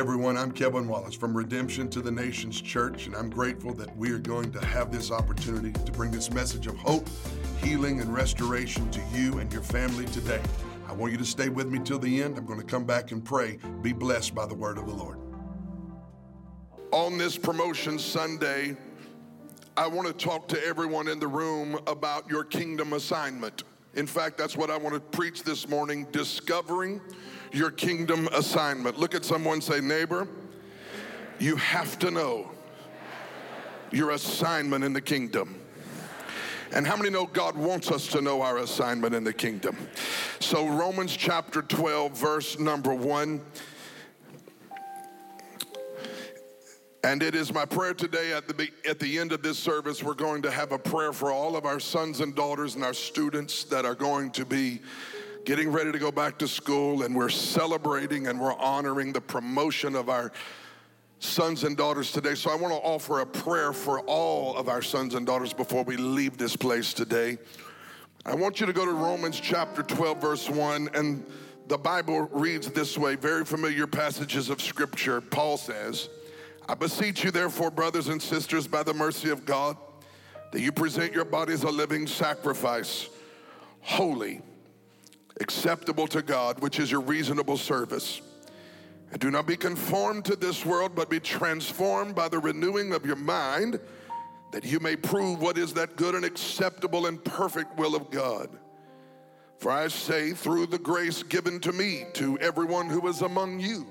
Everyone, I'm Kevin Wallace from Redemption to the Nations Church, and I'm grateful that we are going to have this opportunity to bring this message of hope, healing, and restoration to you and your family today. I want you to stay with me till the end. I'm going to come back and pray. Be blessed by the word of the Lord. On this promotion Sunday, I want to talk to everyone in the room about your kingdom assignment. In fact, that's what I want to preach this morning discovering your kingdom assignment. Look at someone, say, neighbor, you have to know your assignment in the kingdom. And how many know God wants us to know our assignment in the kingdom? So, Romans chapter 12, verse number 1. And it is my prayer today at the, at the end of this service, we're going to have a prayer for all of our sons and daughters and our students that are going to be getting ready to go back to school, and we're celebrating and we're honoring the promotion of our sons and daughters today. So I want to offer a prayer for all of our sons and daughters before we leave this place today. I want you to go to Romans chapter 12, verse 1, and the Bible reads this way very familiar passages of scripture. Paul says, I beseech you, therefore, brothers and sisters, by the mercy of God, that you present your bodies a living sacrifice, holy acceptable to God, which is your reasonable service. And do not be conformed to this world, but be transformed by the renewing of your mind, that you may prove what is that good and acceptable and perfect will of God. For I say, through the grace given to me, to everyone who is among you,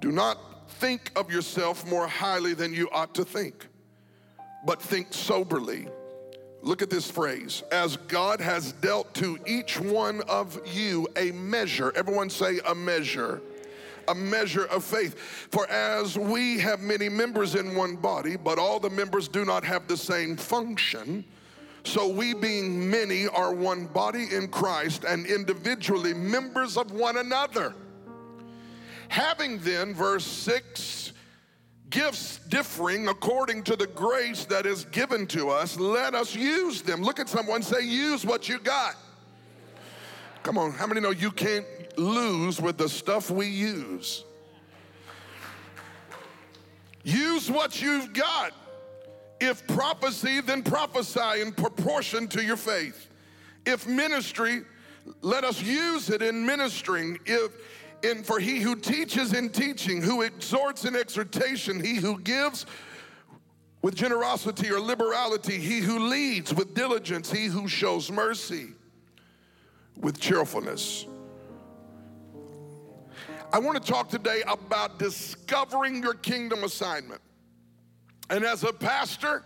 do not think of yourself more highly than you ought to think, but think soberly Look at this phrase as God has dealt to each one of you a measure. Everyone say a measure. A measure of faith. For as we have many members in one body, but all the members do not have the same function, so we, being many, are one body in Christ and individually members of one another. Having then, verse 6, gifts differing according to the grace that is given to us, let us use them. Look at someone, say, use what you got. Come on, how many know you can't lose with the stuff we use? Use what you've got. If prophecy, then prophesy in proportion to your faith. If ministry, let us use it in ministering. If and for he who teaches in teaching, who exhorts in exhortation, he who gives with generosity or liberality, he who leads with diligence, he who shows mercy with cheerfulness. I want to talk today about discovering your kingdom assignment. And as a pastor,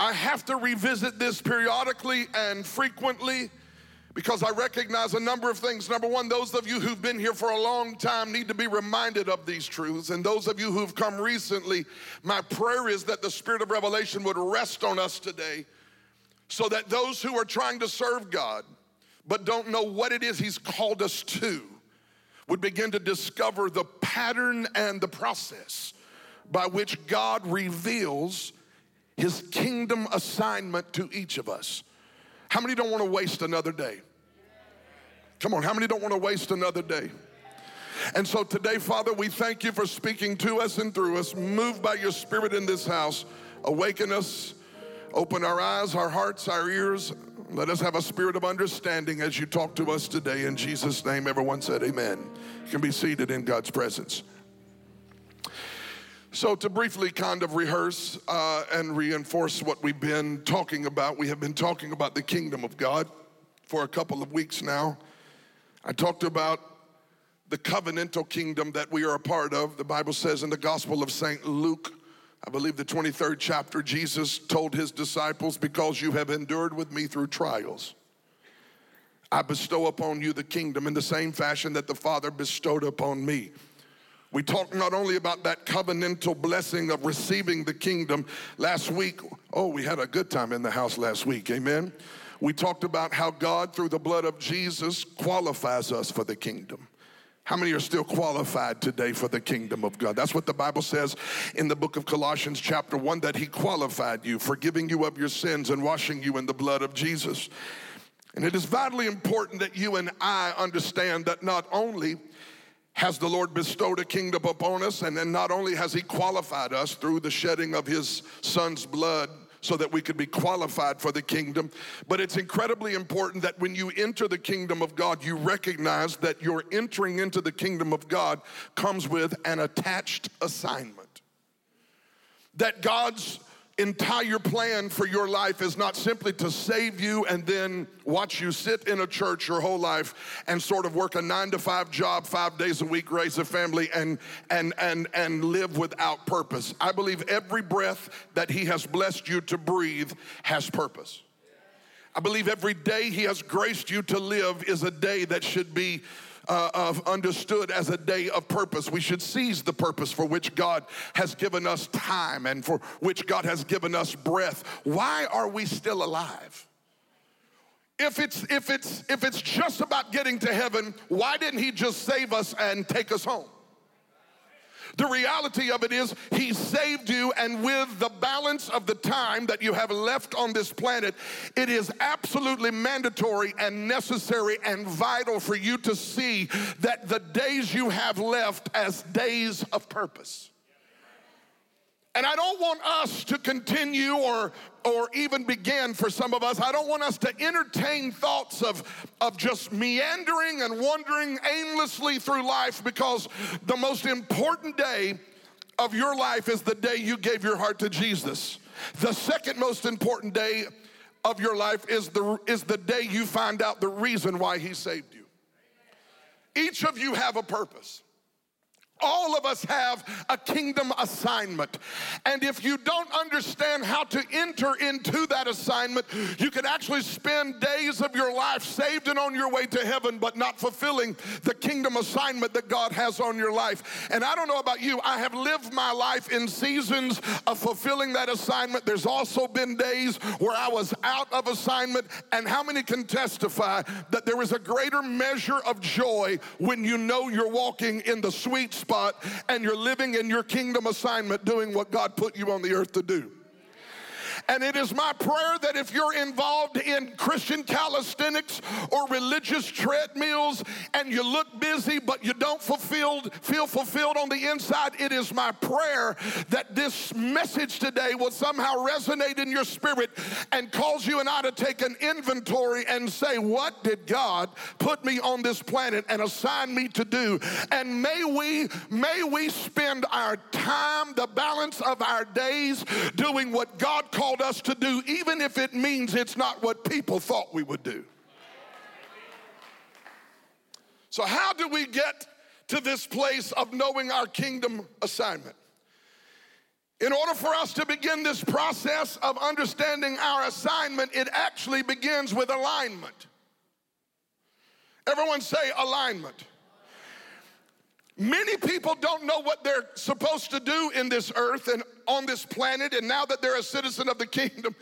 I have to revisit this periodically and frequently because I recognize a number of things. Number one, those of you who've been here for a long time need to be reminded of these truths. And those of you who've come recently, my prayer is that the spirit of revelation would rest on us today so that those who are trying to serve God but don't know what it is He's called us to would begin to discover the pattern and the process by which God reveals His kingdom assignment to each of us. How many don't want to waste another day? Come on, how many don't want to waste another day? And so today, Father, we thank you for speaking to us and through us. Move by your spirit in this house. Awaken us. Open our eyes, our hearts, our ears. Let us have a spirit of understanding as you talk to us today. In Jesus' name, everyone said amen. You can be seated in God's presence. So, to briefly kind of rehearse uh, and reinforce what we've been talking about, we have been talking about the kingdom of God for a couple of weeks now. I talked about the covenantal kingdom that we are a part of. The Bible says in the Gospel of St. Luke, I believe the 23rd chapter, Jesus told his disciples, Because you have endured with me through trials, I bestow upon you the kingdom in the same fashion that the Father bestowed upon me. We talked not only about that covenantal blessing of receiving the kingdom last week. Oh, we had a good time in the house last week, amen. We talked about how God, through the blood of Jesus, qualifies us for the kingdom. How many are still qualified today for the kingdom of God? That's what the Bible says in the book of Colossians, chapter 1, that He qualified you, forgiving you of your sins and washing you in the blood of Jesus. And it is vitally important that you and I understand that not only has the Lord bestowed a kingdom upon us, and then not only has He qualified us through the shedding of His Son's blood so that we could be qualified for the kingdom, but it's incredibly important that when you enter the kingdom of God, you recognize that your entering into the kingdom of God comes with an attached assignment. That God's entire plan for your life is not simply to save you and then watch you sit in a church your whole life and sort of work a nine to five job five days a week raise a family and and and and live without purpose. I believe every breath that he has blessed you to breathe has purpose. I believe every day he has graced you to live is a day that should be uh, of understood as a day of purpose. We should seize the purpose for which God has given us time and for which God has given us breath. Why are we still alive? If it's if it's if it's just about getting to heaven, why didn't he just save us and take us home? The reality of it is, He saved you, and with the balance of the time that you have left on this planet, it is absolutely mandatory and necessary and vital for you to see that the days you have left as days of purpose. And I don't want us to continue or, or even begin for some of us, I don't want us to entertain thoughts of, of just meandering and wandering aimlessly through life because the most important day of your life is the day you gave your heart to Jesus. The second most important day of your life is the, is the day you find out the reason why He saved you. Each of you have a purpose. All of us have a kingdom assignment. And if you don't understand how to enter into that assignment, you can actually spend days of your life saved and on your way to heaven, but not fulfilling the kingdom assignment that God has on your life. And I don't know about you, I have lived my life in seasons of fulfilling that assignment. There's also been days where I was out of assignment. And how many can testify that there is a greater measure of joy when you know you're walking in the sweet spot and you're living in your kingdom assignment doing what God put you on the earth to do. And it is my prayer that if you're involved in Christian calisthenics or religious treadmills and you look busy but you don't fulfilled, feel fulfilled on the inside, it is my prayer that this message today will somehow resonate in your spirit and cause you and I to take an inventory and say, What did God put me on this planet and assign me to do? And may we, may we spend our time, the balance of our days, doing what God called called us to do, even if it means it's not what people thought we would do. So, how do we get to this place of knowing our kingdom assignment? In order for us to begin this process of understanding our assignment, it actually begins with alignment. Everyone say alignment. Many people don't know what they're supposed to do in this earth and on this planet, and now that they're a citizen of the kingdom,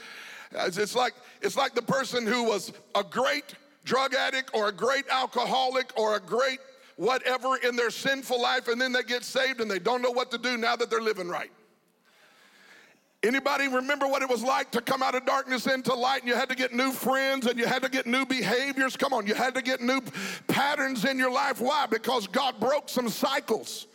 it's like it's like the person who was a great drug addict or a great alcoholic or a great whatever in their sinful life, and then they get saved and they don't know what to do now that they're living right. Anybody remember what it was like to come out of darkness into light and you had to get new friends and you had to get new behaviors? Come on, you had to get new patterns in your life. Why? Because God broke some cycles.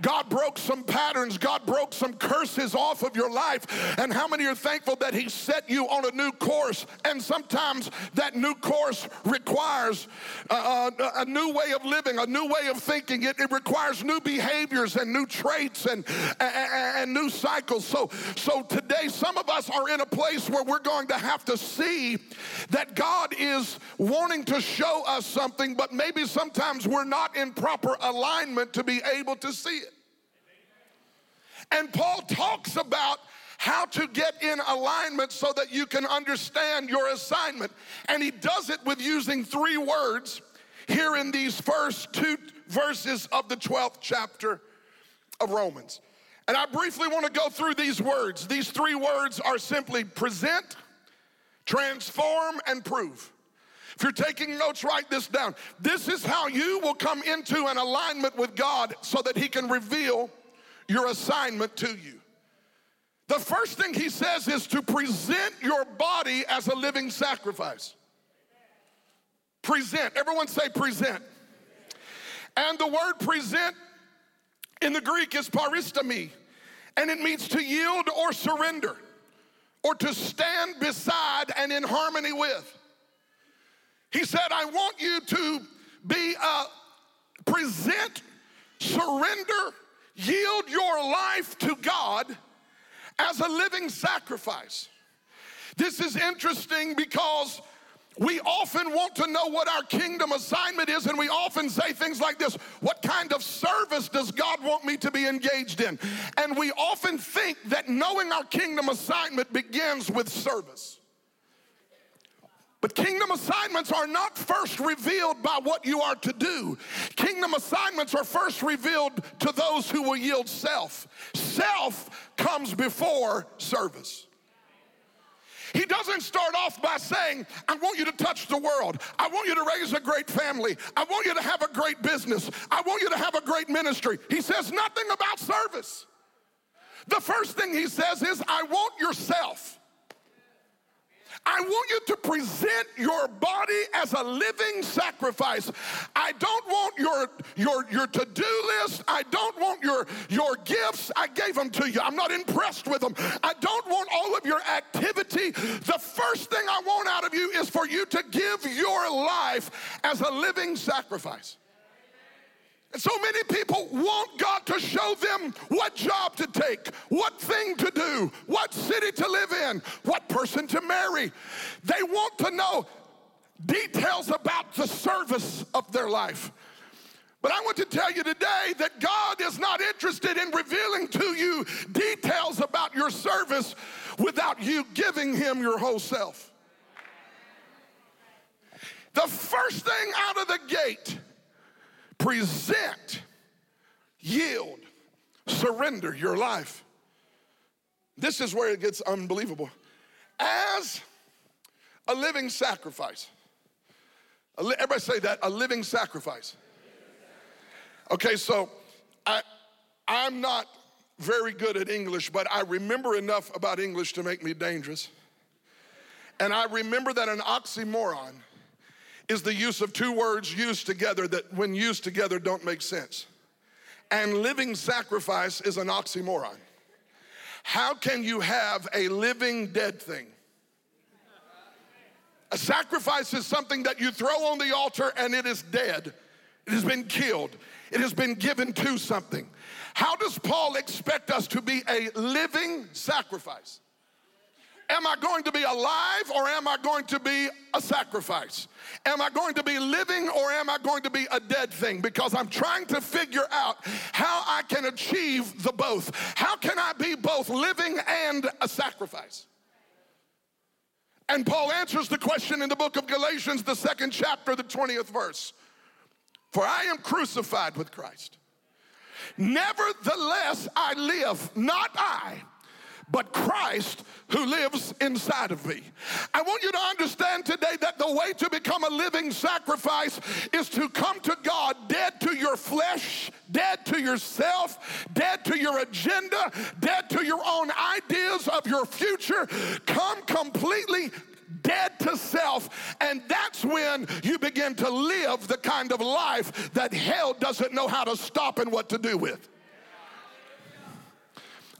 God broke some patterns, God broke some curses off of your life. And how many are thankful that He set you on a new course? And sometimes that new course requires a, a, a new way of living, a new way of thinking. It, it requires new behaviors and new traits and, and, and new cycles. So, so today, some of us are in a place where we're going to have to see that God is wanting to show us something, but maybe sometimes we're not in proper alignment to be able to see. And Paul talks about how to get in alignment so that you can understand your assignment. And he does it with using three words here in these first two verses of the 12th chapter of Romans. And I briefly want to go through these words. These three words are simply present, transform, and prove. If you're taking notes, write this down. This is how you will come into an alignment with God so that He can reveal your assignment to you. The first thing he says is to present your body as a living sacrifice. Present. Everyone say present. And the word present in the Greek is paristemi, and it means to yield or surrender, or to stand beside and in harmony with. He said, I want you to be uh, present, surrender, yield your life to God as a living sacrifice. This is interesting because we often want to know what our kingdom assignment is, and we often say things like this What kind of service does God want me to be engaged in? And we often think that knowing our kingdom assignment begins with service. But kingdom assignments are not first revealed by what you are to do. Kingdom assignments are first revealed to those who will yield self. Self comes before service. He doesn't start off by saying, I want you to touch the world. I want you to raise a great family. I want you to have a great business. I want you to have a great ministry. He says nothing about service. The first thing he says is, I want yourself. I want you to present your body as a living sacrifice. I don't want your, your, your to-do list. I don't want your, your gifts. I gave them to you. I'm not impressed with them. I don't want all of your activity. The first thing I want out of you is for you to give your life as a living sacrifice. So many people want God to show them what job to take, what thing to do, what city to live in, what person to marry. They want to know details about the service of their life. But I want to tell you today that God is not interested in revealing to you details about your service without you giving Him your whole self. The first thing out of the gate present, yield, surrender your life. This is where it gets unbelievable. As a living sacrifice. Everybody say that, a living sacrifice. Okay, so I, I'm not very good at English, but I remember enough about English to make me dangerous. And I remember that an oxymoron is the use of two words used together that, when used together, don't make sense. And living sacrifice is an oxymoron. How can you have a living dead thing? A sacrifice is something that you throw on the altar and it is dead. It has been killed. It has been given to something. How does Paul expect us to be a living sacrifice? Am I going to be alive or am I going to be a sacrifice? Am I going to be living or am I going to be a dead thing? Because I'm trying to figure out how I can achieve the both. How can I be both living and a sacrifice? And Paul answers the question in the book of Galatians, the second chapter, the 20th verse. For I am crucified with Christ. Nevertheless, I live, not I but Christ who lives inside of me. I want you to understand today that the way to become a living sacrifice is to come to God dead to your flesh, dead to yourself, dead to your agenda, dead to your own ideas of your future. Come completely dead to self, and that's when you begin to live the kind of life that hell doesn't know how to stop and what to do with.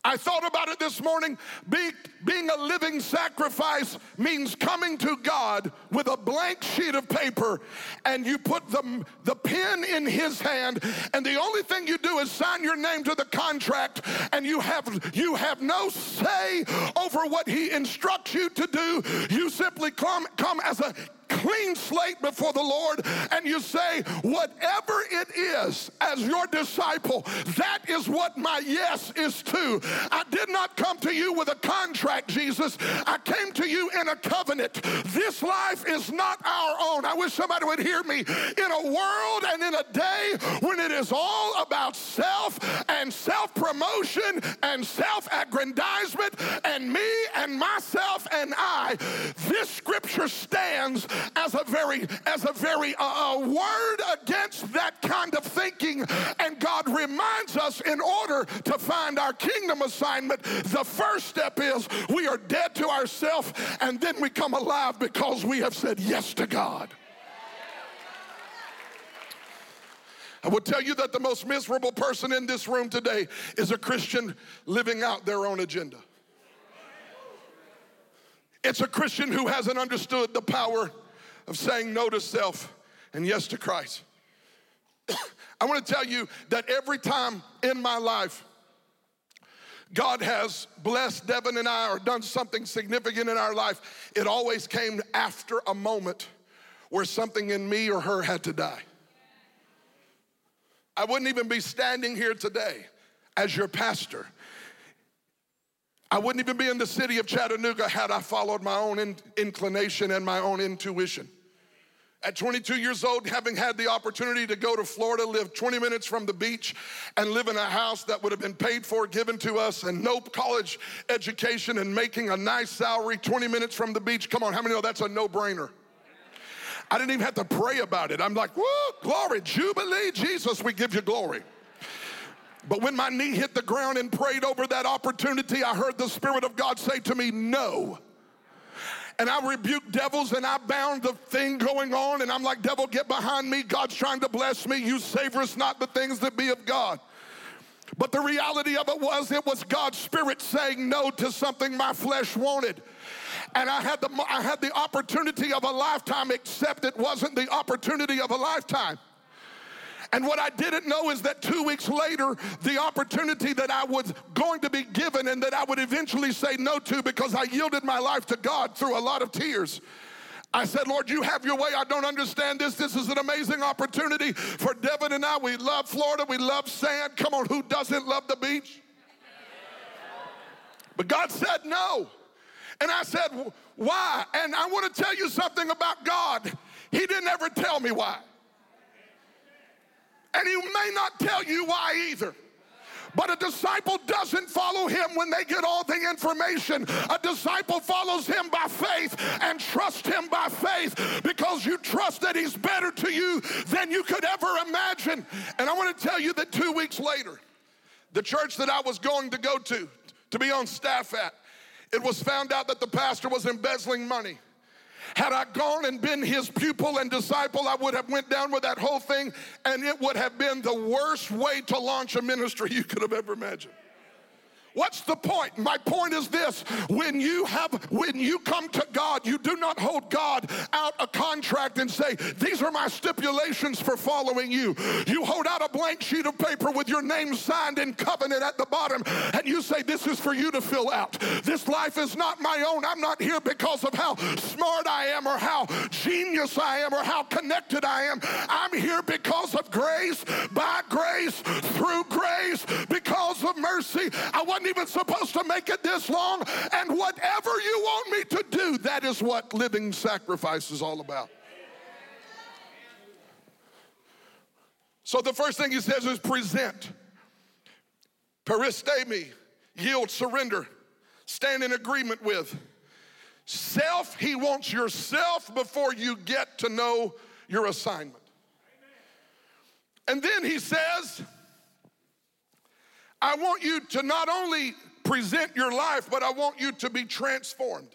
I thought about it this morning. Be, being a living sacrifice means coming to God with a blank sheet of paper and you put the, the pen in His hand, and the only thing you do is sign your name to the contract, and you have, you have no say over what He instructs you to do. You simply come, come as a clean slate before the Lord and you say, whatever it is as your disciple, that is what my yes is to. I did not come to you with a contract, Jesus. I came to you in a covenant. This life is not our own. I wish somebody would hear me. In a world and in a day when it is all about self and self promotion and self aggrandizement and me and myself and I, this scripture stands as a very as a very uh, uh, word against that kind of thinking and god reminds us in order to find our kingdom assignment the first step is we are dead to ourselves and then we come alive because we have said yes to god I will tell you that the most miserable person in this room today is a Christian living out their own agenda. It's a Christian who hasn't understood the power of saying no to self and yes to Christ. I want to tell you that every time in my life God has blessed Devin and I or done something significant in our life, it always came after a moment where something in me or her had to die. I wouldn't even be standing here today as your pastor. I wouldn't even be in the city of Chattanooga had I followed my own in- inclination and my own intuition. At 22 years old, having had the opportunity to go to Florida, live 20 minutes from the beach, and live in a house that would have been paid for, given to us, and no college education, and making a nice salary 20 minutes from the beach. Come on, how many know that's a no brainer? I didn't even have to pray about it. I'm like, woo, glory, Jubilee, Jesus, we give you glory. But when my knee hit the ground and prayed over that opportunity, I heard the Spirit of God say to me, No and I rebuked devils and I bound the thing going on. And I'm like, devil, get behind me. God's trying to bless me. You savorest not the things that be of God. But the reality of it was, it was God's Spirit saying no to something my flesh wanted. And I had the, I had the opportunity of a lifetime, except it wasn't the opportunity of a lifetime. And what I didn't know is that two weeks later, the opportunity that I was going to be given and that I would eventually say no to because I yielded my life to God through a lot of tears. I said, Lord, you have your way. I don't understand this. This is an amazing opportunity for Devin and I. We love Florida. We love sand. Come on, who doesn't love the beach? But God said no. And I said, why? And I want to tell you something about God. He didn't ever tell me why. And he may not tell you why either. But a disciple doesn't follow him when they get all the information. A disciple follows him by faith and trust him by faith because you trust that he's better to you than you could ever imagine. And I want to tell you that two weeks later, the church that I was going to go to, to be on staff at, it was found out that the pastor was embezzling money. Had I gone and been his pupil and disciple, I would have went down with that whole thing and it would have been the worst way to launch a ministry you could have ever imagined. What's the point? My point is this when you have when you come to God, you do not hold God out a contract and say, These are my stipulations for following you. You hold out a blank sheet of paper with your name signed in covenant at the bottom, and you say, This is for you to fill out. This life is not my own. I'm not here because of how smart I am or how genius I am or how connected I am. I'm here because of grace, by grace, through grace, because of mercy. I wasn't even supposed to make it this long. And whatever you want me to do, that is what living sacrifice is all about. So the first thing he says is present. Paristemi, yield, surrender, stand in agreement with. Self, he wants yourself before you get to know your assignment. And then he says, I want you to not only present your life, but I want you to be transformed.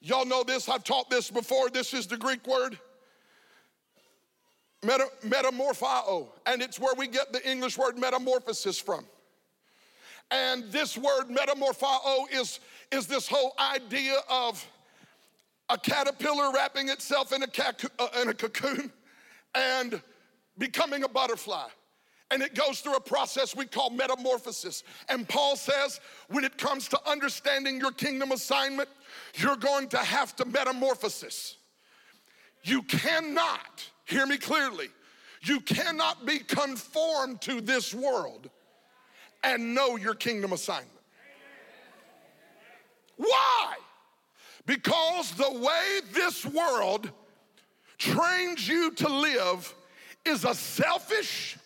Y'all know this, I've taught this before. This is the Greek word meta, and it's where we get the English word metamorphosis from. And this word metamorphoo is, is this whole idea of a caterpillar wrapping itself in a, uh, in a cocoon and becoming a butterfly and it goes through a process we call metamorphosis. And Paul says, when it comes to understanding your kingdom assignment, you're going to have to metamorphosis. You cannot, hear me clearly, you cannot be conformed to this world and know your kingdom assignment. Why? Because the way this world trains you to live is a selfish,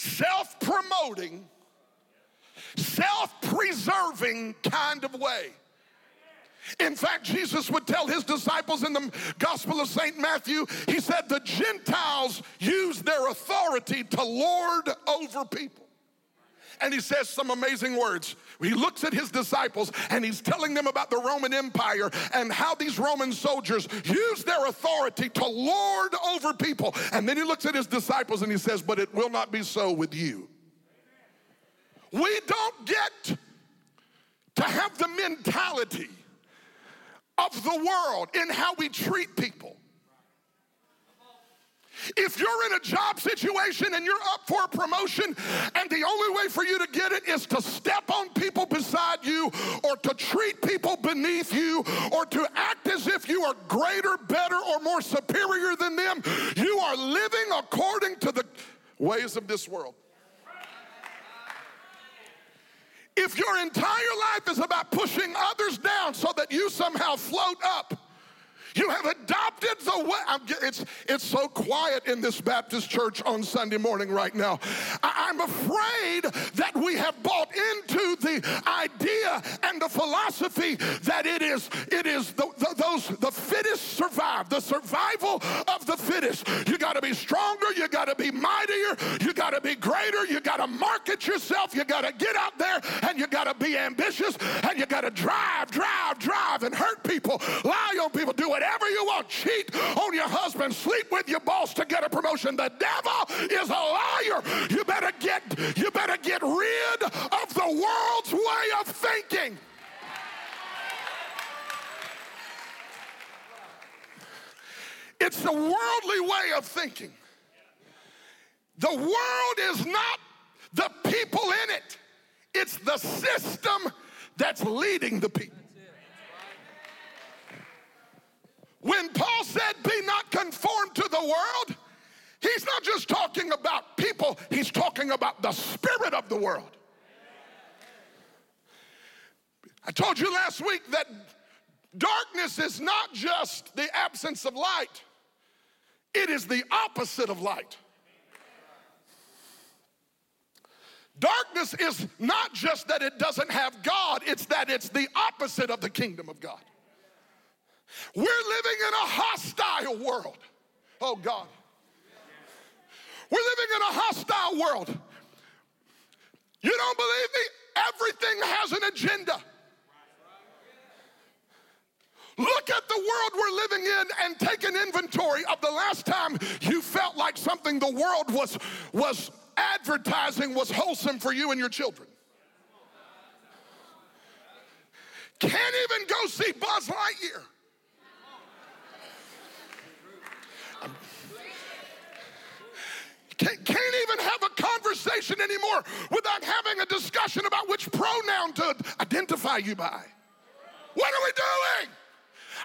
self promoting, self preserving kind of way. In fact, Jesus would tell his disciples in the Gospel of St. Matthew, he said, The Gentiles use their authority to lord over people. And he says some amazing words. He looks at his disciples and he's telling them about the Roman Empire and how these Roman soldiers use their authority to lord over people. And then he looks at his disciples and he says, But it will not be so with you. We don't get to have the mentality of the world in how we treat people. If you're in a job situation and you're up for a promotion, and the only way for you to get it is to step on people beside you, or to treat people beneath you, or to act as if you are greater, better, or more superior than them, you are living according to the ways of this world. If your entire life is about pushing others down so that you somehow float up, you have adopted the way. I'm, It's, it's so quiet in this Baptist church on Sunday morning right now. I, I'm afraid that we have bought into the idea and the philosophy that it is, it is the, the, those, the fittest survive, the survival of the fittest. You got to be stronger, you got to be mightier, you got to be greater, you got to market yourself, you got to get out there and you got to be ambitious and you got to drive, drive, drive and hurt people, lie on people, do it whatever you want. Cheat on your husband, sleep with your boss to get a promotion. The devil is a liar. You better get you better get rid of the world's way of thinking. It's the worldly way of thinking. The world is not the people in it, it's the system that's leading the people. When Paul said, Be not conformed to the world, he's not just talking about people, he's talking about the spirit of the world. I told you last week that darkness is not just the absence of light, it is the opposite of light. Darkness is not just that it doesn't have God, it's that it's the opposite of the kingdom of God. We're living in a hostile world. Oh, God. We're living in a hostile world. You don't believe me? Everything has an agenda. Look at the world we're living in and take an inventory of the last time you felt like something the world was, was advertising was wholesome for you and your children. Can't even go see Buzz Lightyear. Can't, can't even have a conversation anymore without having a discussion about which pronoun to identify you by. What are we doing?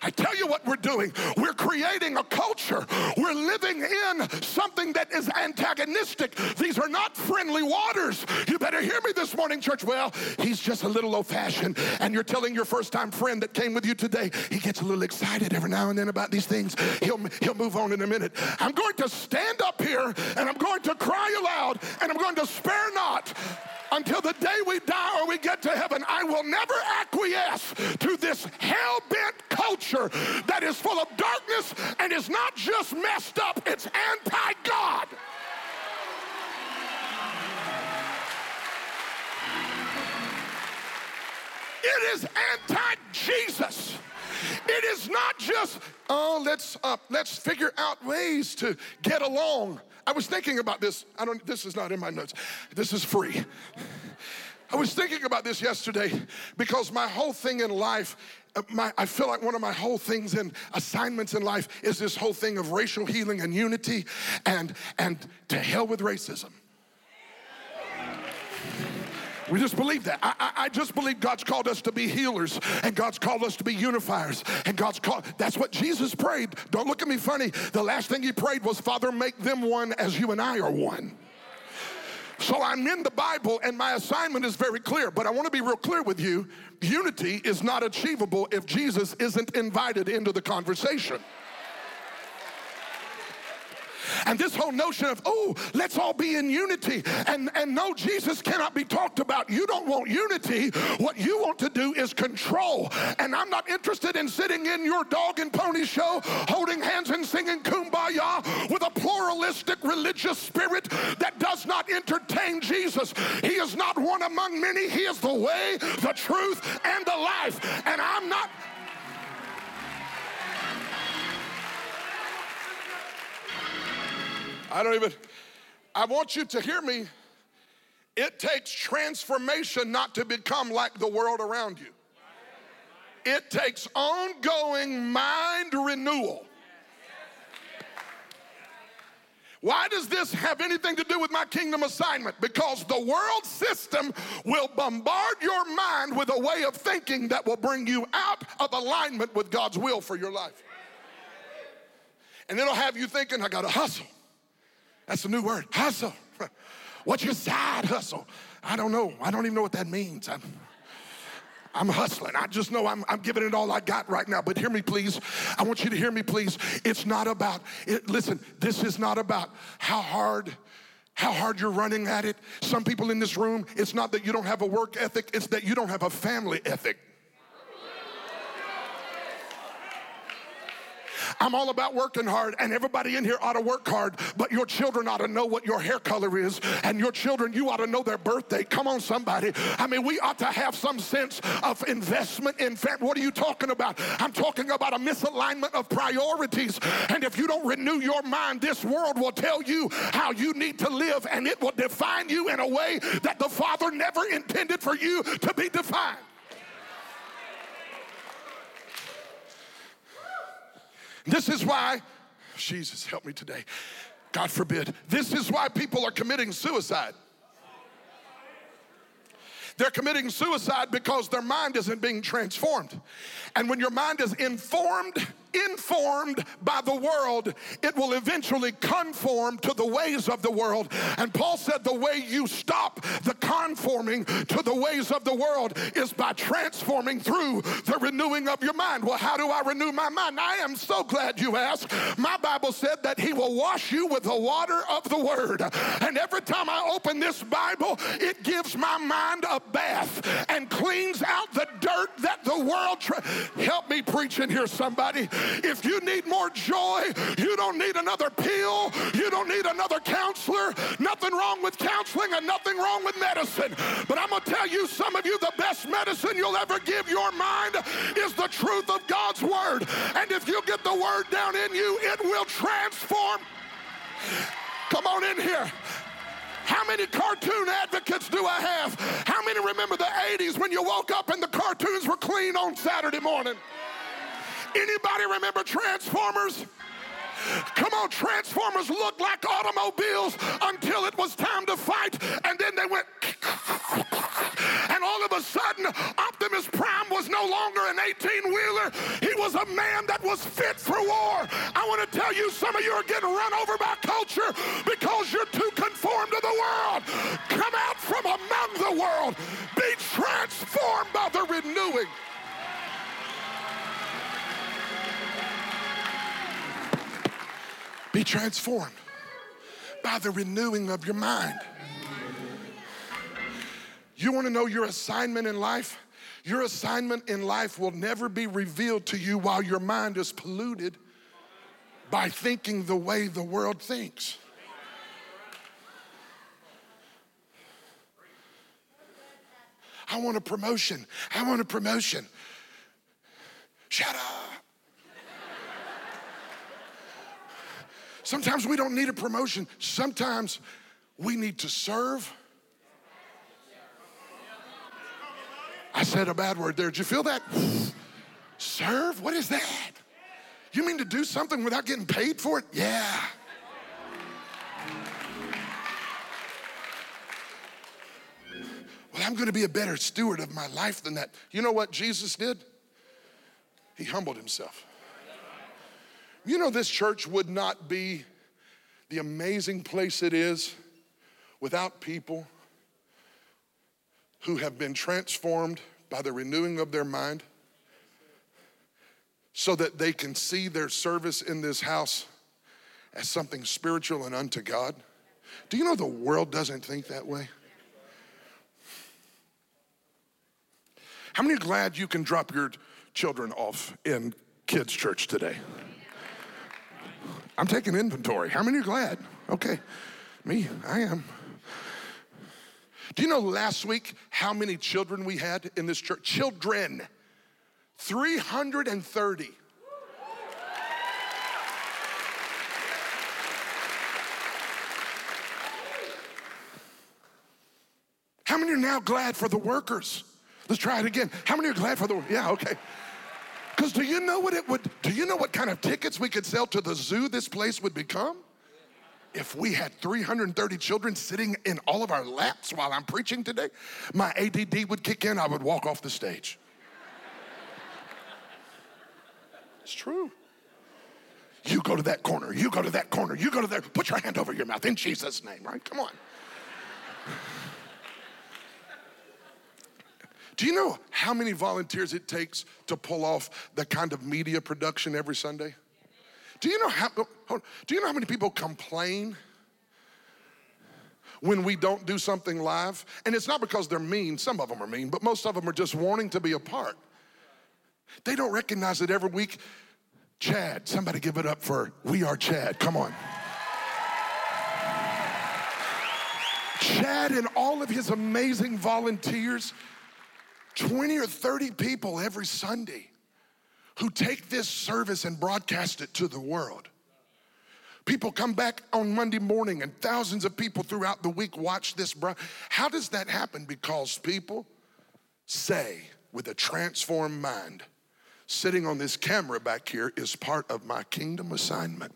I tell you what we're doing. We're creating a culture. We're living in something that is antagonistic. These are not friendly waters. You better hear me this morning, church. Well, he's just a little old fashioned, and you're telling your first time friend that came with you today, he gets a little excited every now and then about these things. He'll, he'll move on in a minute. I'm going to stand up here and I'm going to cry aloud and I'm going to spare not until the day we die or we get to heaven. I will never acquiesce to this hell bent culture that is full of darkness and is not just messed up, it's anti God. It is anti Jesus. It is not just, oh, let's uh, let's figure out ways to get along. I was thinking about this. I don't, this is not in my notes. This is free. I was thinking about this yesterday because my whole thing in life, Uh, my, I feel like one of my whole things and assignments in life is this whole thing of racial healing and unity and, and to hell with racism. We just believe that. I, I, I, just believe God's called us to be healers and God's called us to be unifiers. And God's called, that's what Jesus prayed. Don't look at me funny. The last thing he prayed was, Father, make them one as you and I are one. So I'm in the Bible and my assignment is very clear, but I want to be real clear with you. Unity is not achievable if Jesus isn't invited into the conversation. And this whole notion of, oh, let's all be in unity. And, and no, Jesus cannot be talked about. You don't want unity. What you want to do is control. And I'm not interested in sitting in your dog and pony show, holding hands and singing kumbaya with a pluralistic religious spirit that does not entertain Jesus. He is not one among many. He is the way, the truth, and the life. And I'm not. I don't even, I want you to hear me. It takes transformation not to become like the world around you. It takes ongoing mind renewal. Why does this have anything to do with my kingdom assignment? Because the world system will bombard your mind with a way of thinking that will bring you out of alignment with God's will for your life. And it'll have you thinking, I gotta hustle. That's a new word, hustle. What's your side hustle? I don't know. I don't even know what that means. I'm, I'm hustling. I just know I'm, I'm giving it all I got right now. But hear me, please. I want you to hear me, please. It's not about, it, listen, this is not about how hard how hard you're running at it. Some people in this room, it's not that you don't have a work ethic, it's that you don't have a family ethic. I'm all about working hard, and everybody in here ought to work hard, but your children ought to know what your hair color is, and your children, you ought to know their birthday. Come on, somebody. I mean, we ought to have some sense of investment in family. What are you talking about? I'm talking about a misalignment of priorities. And if you don't renew your mind, this world will tell you how you need to live, and it will define you in a way that the Father never intended for you to be defined. This is why, Jesus, help me today. God forbid. This is why people are committing suicide. They're committing suicide because their mind isn't being transformed. And when your mind is informed, informed by the world, it will eventually conform to the ways of the world. And Paul said the way you stop the conforming to the ways of the world is by transforming through the renewing of your mind. Well, how do I renew my mind? I am so glad you asked. My Bible said that he will wash you with the water of the word. And every time I open this Bible, it gives my mind a bath and cleans out the dirt that the world. Tra- Help me preach in here, somebody. If you need more joy, you don't need another pill. You don't need another counselor. Nothing wrong with counseling and nothing wrong with medicine. But I'm going to tell you, some of you, the best medicine you'll ever give your mind is the truth of God's word. And if you get the word down in you, it will transform. Come on in here. How many cartoon advocates do I have? How many remember the 80s when you woke up and the cartoons were clean on Saturday morning? Anybody remember Transformers? Come on, Transformers looked like automobiles until it was time to fight, and then they went. And all of a sudden, Optimus Prime was no longer an 18 wheeler. He was a man that was fit for war. I want to tell you, some of you are getting run over by culture because you're too conformed to the world. Come out from among the world, be transformed by the renewing. Be transformed by the renewing of your mind. You want to know your assignment in life? Your assignment in life will never be revealed to you while your mind is polluted by thinking the way the world thinks. I want a promotion. I want a promotion. Shut up. Sometimes we don't need a promotion. Sometimes we need to serve. I said a bad word there. Did you feel that? serve? What is that? You mean to do something without getting paid for it? Yeah. Well, I'm going to be a better steward of my life than that. You know what Jesus did? He humbled himself. You know, this church would not be the amazing place it is without people who have been transformed by the renewing of their mind so that they can see their service in this house as something spiritual and unto God. Do you know the world doesn't think that way? How many are glad you can drop your children off in kids' church today? I'm taking inventory. How many are glad? Okay, me, I am. Do you know last week how many children we had in this church? Children. 330. How many are now glad for the workers? Let's try it again. How many are glad for the Yeah, okay. Because do you know what it would, do you know what kind of tickets we could sell to the zoo this place would become? If we had 330 children sitting in all of our laps while I'm preaching today, my ADD would kick in, I would walk off the stage. It's true. You go to that corner, you go to that corner, you go to there, put your hand over your mouth in Jesus' name, right? Come on. Do you know how many volunteers it takes to pull off the kind of media production every Sunday? Do you know how oh, do you know how many people complain when we don't do something live? And it's not because they're mean, some of them are mean, but most of them are just wanting to be a part. They don't recognize that every week Chad, somebody give it up for We Are Chad. Come on. Chad and all of his amazing volunteers 20 or 30 people every Sunday who take this service and broadcast it to the world. People come back on Monday morning and thousands of people throughout the week watch this. Bro- How does that happen? Because people say with a transformed mind, sitting on this camera back here is part of my kingdom assignment.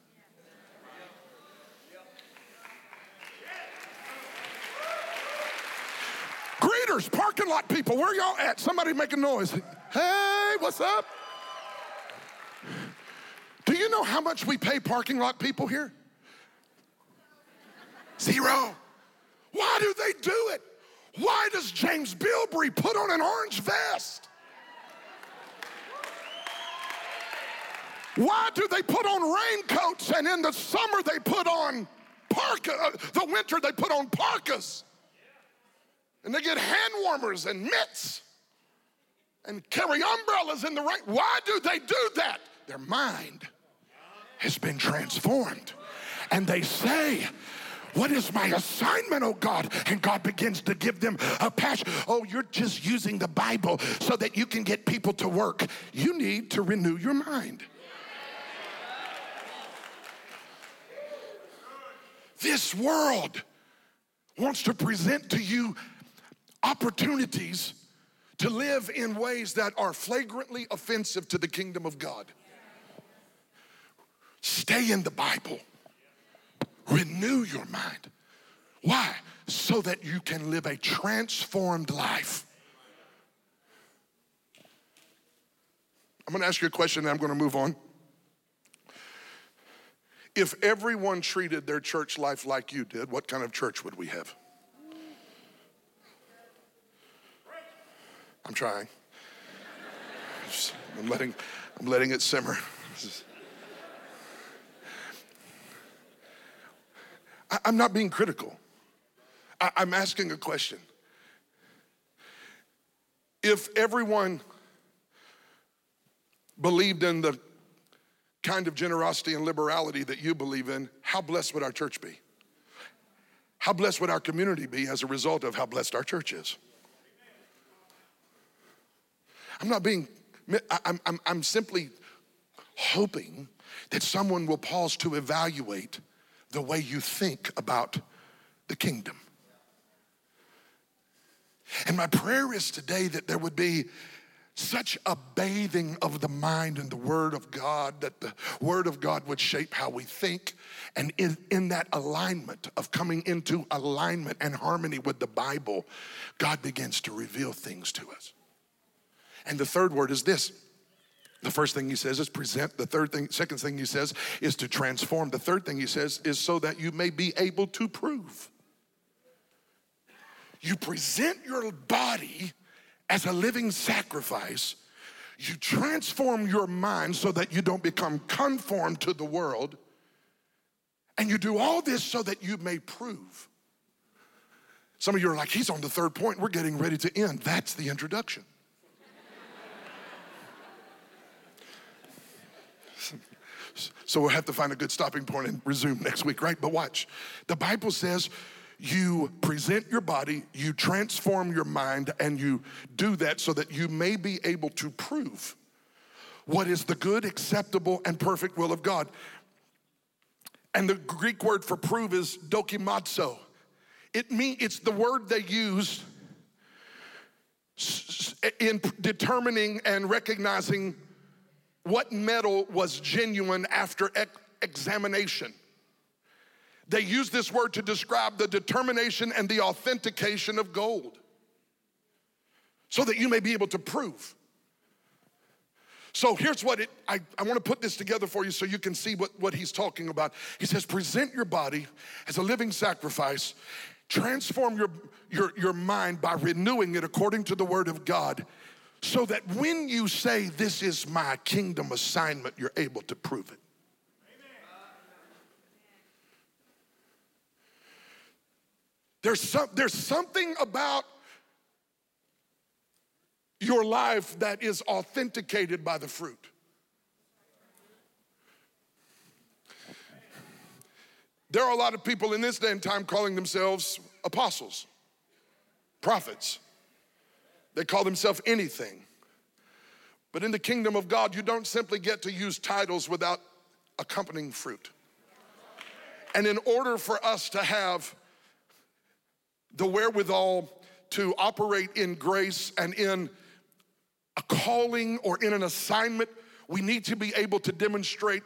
Greeters, parking lot people, where y'all at? Somebody make a noise. Hey, what's up? Do you know how much we pay parking lot people here? Zero. Why do they do it? Why does James Bilbrey put on an orange vest? Why do they put on raincoats and in the summer they put on parka, uh, the winter they put on parkas? And they get hand warmers and mitts and carry umbrellas in the rain. Why do they do that? Their mind has been transformed. And they say, what is my assignment, oh God? And God begins to give them a passion. Oh, you're just using the Bible so that you can get people to work. You need to renew your mind. This world wants to present to you opportunities to live in ways that are flagrantly offensive to the kingdom of God. Stay in the Bible. Renew your mind. Why? So that you can live a transformed life. I'm gonna ask you a question and I'm gonna move on. If everyone treated their church life like you did, what kind of church would we have? I'm trying. I'm letting, I'm letting it simmer. I, am not being critical. I'm asking a question. If everyone believed in the kind of generosity and liberality that you believe in, how blessed would our church be? How blessed would our community be as a result of how blessed our church is? I'm not being, I'm, I'm, I'm simply hoping that someone will pause to evaluate the way you think about the kingdom. And my prayer is today that there would be such a bathing of the mind in the Word of God that the Word of God would shape how we think. And in, in that alignment of coming into alignment and harmony with the Bible, God begins to reveal things to us. And the third word is this. The first thing he says is present. The third thing, second thing he says is to transform. The third thing he says is so that you may be able to prove. You present your body as a living sacrifice. You transform your mind so that you don't become conformed to the world. And you do all this so that you may prove. Some of you are like, he's on the third point. We're getting ready to end. That's the introduction. So we'll have to find a good stopping point and resume next week, right? But watch. The Bible says you present your body, you transform your mind, and you do that so that you may be able to prove what is the good, acceptable, and perfect will of God. And the Greek word for prove is dokimazo. It mean it's the word they use in determining and recognizing what metal was genuine after examination. They use this word to describe the determination and the authentication of gold so that you may be able to prove. So here's what it, I, I want to put this together for you so you can see what, what he's talking about. He says, present your body as a living sacrifice, transform your, your, your mind by renewing it according to the word of God, so that when you say, This is my kingdom assignment, you're able to prove it. There's, some, there's something about your life that is authenticated by the fruit. There are a lot of people in this day and time calling themselves apostles, prophets. They call themselves anything. But in the kingdom of God, you don't simply get to use titles without accompanying fruit. And in order for us to have the wherewithal to operate in grace and in a calling or in an assignment, we need to be able to demonstrate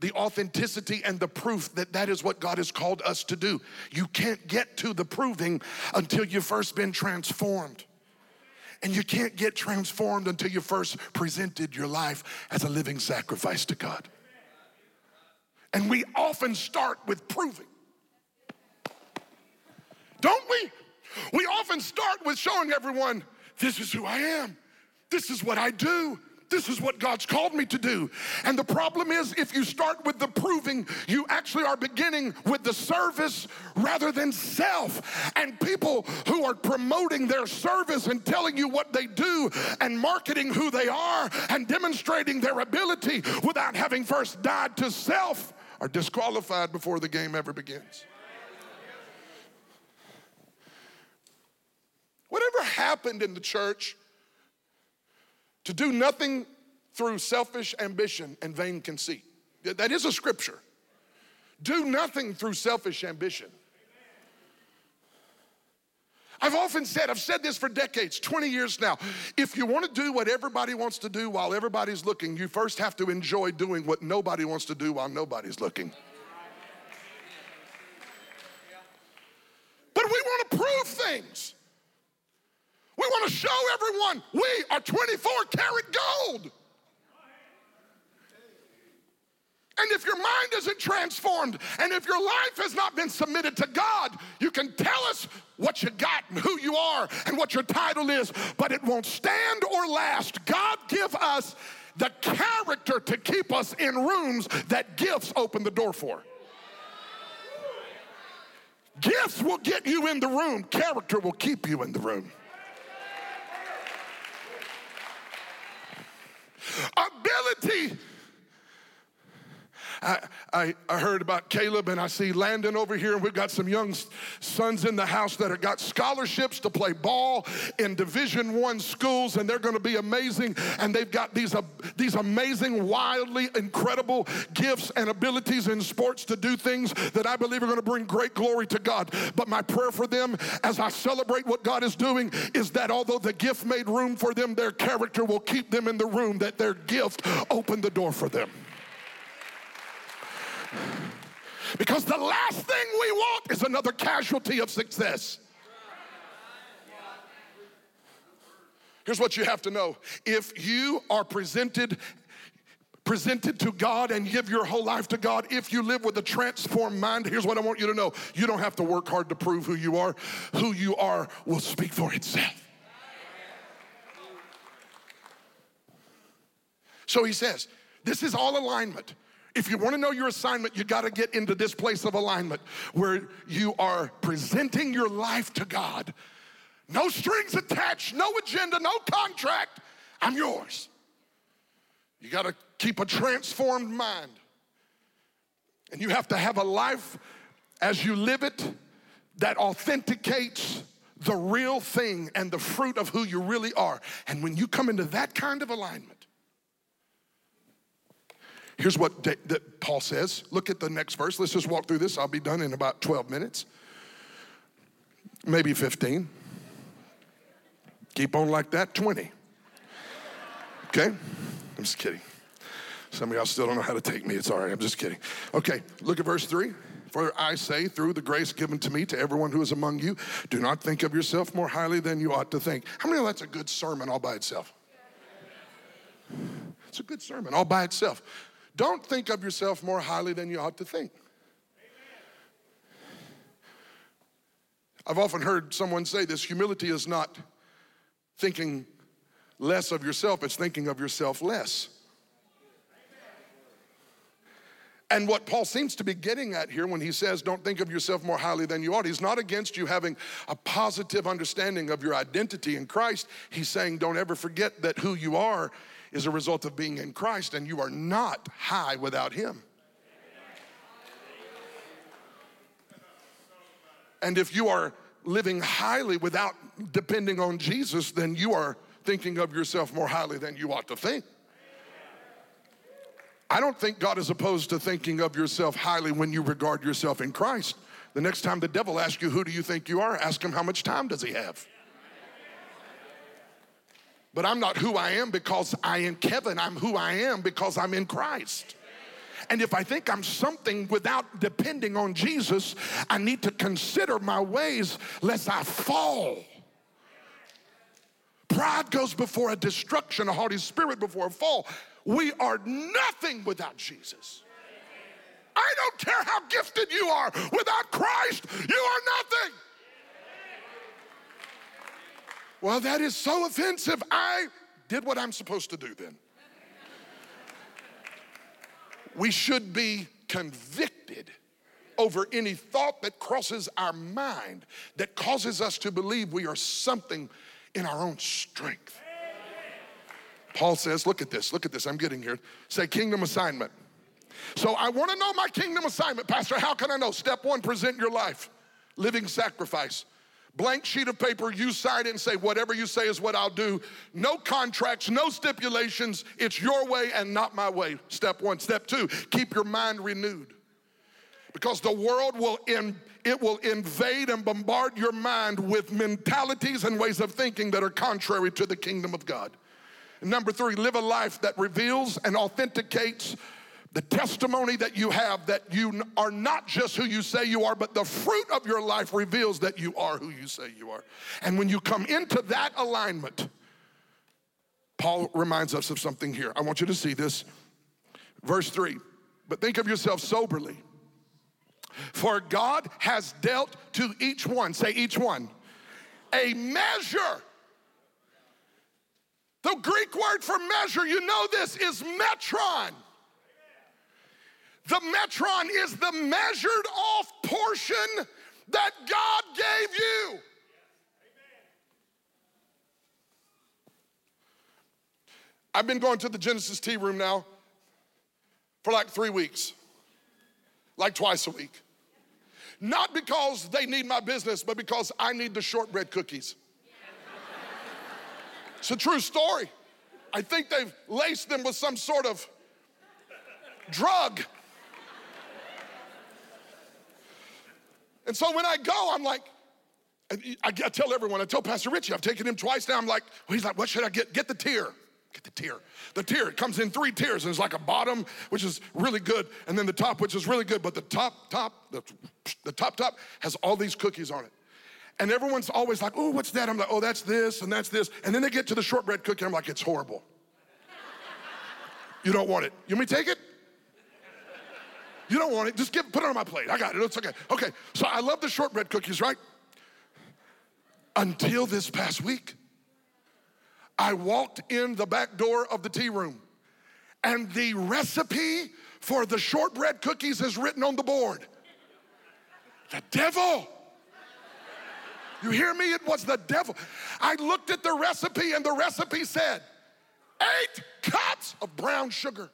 the authenticity and the proof that that is what God has called us to do. You can't get to the proving until you've first been transformed. And you can't get transformed until you first presented your life as a living sacrifice to God. And we often start with proving. Don't we? We often start with showing everyone this is who I am, this is what I do. This is what God's called me to do. And the problem is, if you start with the proving, you actually are beginning with the service rather than self. And people who are promoting their service and telling you what they do and marketing who they are and demonstrating their ability without having first died to self are disqualified before the game ever begins. Whatever happened in the church to do nothing through selfish ambition and vain conceit. That is a scripture. Do nothing through selfish ambition. I've often said, I've said this for decades, 20 years now. If you want to do what everybody wants to do while everybody's looking, you first have to enjoy doing what nobody wants to do while nobody's looking. But we want to prove things. We want to show everyone we are 24 karat gold. And if your mind isn't transformed and if your life has not been submitted to God, you can tell us what you got and who you are and what your title is, but it won't stand or last. God give us the character to keep us in rooms that gifts open the door for. Gifts will get you in the room, character will keep you in the room. Ability. I, I, I, heard about Caleb and I see Landon over here, and we've got some young sons in the house that have got scholarships to play ball in Division One schools, and they're going to be amazing. And they've got these, uh, these amazing, wildly incredible gifts and abilities in sports to do things that I believe are going to bring great glory to God. But my prayer for them as I celebrate what God is doing is that although the gift made room for them, their character will keep them in the room, that their gift opened the door for them. Because the last thing we want is another casualty of success. Here's what you have to know. If you are presented presented to God and give your whole life to God, if you live with a transformed mind, here's what I want you to know. You don't have to work hard to prove who you are. Who you are will speak for itself. So he says, this is all alignment. If you want to know your assignment, you got to get into this place of alignment where you are presenting your life to God. No strings attached, no agenda, no contract. I'm yours. You got to keep a transformed mind. And you have to have a life as you live it that authenticates the real thing and the fruit of who you really are. And when you come into that kind of alignment, here's what da- that Paul says. Look at the next verse. Let's just walk through this. I'll be done in about 12 minutes, maybe 15. Keep on like that, 20. Okay? I'm just kidding. Some of y'all still don't know how to take me. It's all right. I'm just kidding. Okay, look at verse 3. For I say, through the grace given to me, to everyone who is among you, do not think of yourself more highly than you ought to think. How many of that's a good sermon all by itself? It's a good sermon all by itself. Don't think of yourself more highly than you ought to think. I've often heard someone say this humility is not thinking less of yourself, it's thinking of yourself less. And what Paul seems to be getting at here when he says, Don't think of yourself more highly than you ought, he's not against you having a positive understanding of your identity in Christ. He's saying, Don't ever forget that who you are is a result of being in Christ, and you are not high without Him. And if you are living highly without depending on Jesus, then you are thinking of yourself more highly than you ought to think. I don't think God is opposed to thinking of yourself highly when you regard yourself in Christ. The next time the devil asks you, Who do you think you are? ask him, How much time does he have? But I'm not who I am because I am Kevin. I'm who I am because I'm in Christ. And if I think I'm something without depending on Jesus, I need to consider my ways lest I fall. Pride goes before a destruction, a haughty spirit before a fall. We are nothing without Jesus. I don't care how gifted you are, without Christ, you are nothing. Well, that is so offensive. I did what I'm supposed to do then. We should be convicted over any thought that crosses our mind that causes us to believe we are something in our own strength. Paul says, look at this, look at this, I'm getting here. Say kingdom assignment. So I want to know my kingdom assignment, Pastor. How can I know? Step one, present your life, living sacrifice. Blank sheet of paper, you sign it and say, whatever you say is what I'll do. No contracts, no stipulations. It's your way and not my way. Step one. Step two, keep your mind renewed. Because the world will in, it will invade and bombard your mind with mentalities and ways of thinking that are contrary to the kingdom of God. Number three, live a life that reveals and authenticates the testimony that you have that you are not just who you say you are, but the fruit of your life reveals that you are who you say you are. And when you come into that alignment, Paul reminds us of something here. I want you to see this. Verse three, but think of yourself soberly. For God has dealt to each one, say each one, a measure the Greek word for measure, you know this, is metron. The metron is the measured off portion that God gave you. I've been going to the Genesis tea room now for like three weeks, like twice a week. Not because they need my business, but because I need the shortbread cookies. It's a true story. I think they've laced them with some sort of drug. And so when I go, I'm like, I, tell everyone, I tell Pastor Richie, I've taken him twice now. I'm like, well, he's like, what should I get? Get the tier. Get the tier. The tier, it comes in three tiers. And there's like a bottom, which is really good, and then the top, which is really good. But the top, top, the, the top, top has all these cookies on it. And everyone's always like, oh, what's that? I'm like, oh, that's this and that's this. And then they get to the shortbread cookie, I'm like, it's horrible. you don't want it. You want me to take it? You don't want it. Just give, put it on my plate. I got it. It's okay. Okay. So I love the shortbread cookies, right? Until this past week, I walked in the back door of the tea room, and the recipe for the shortbread cookies is written on the board. The devil you hear me? It was the devil. I looked at the recipe, and the recipe said eight cups of brown sugar,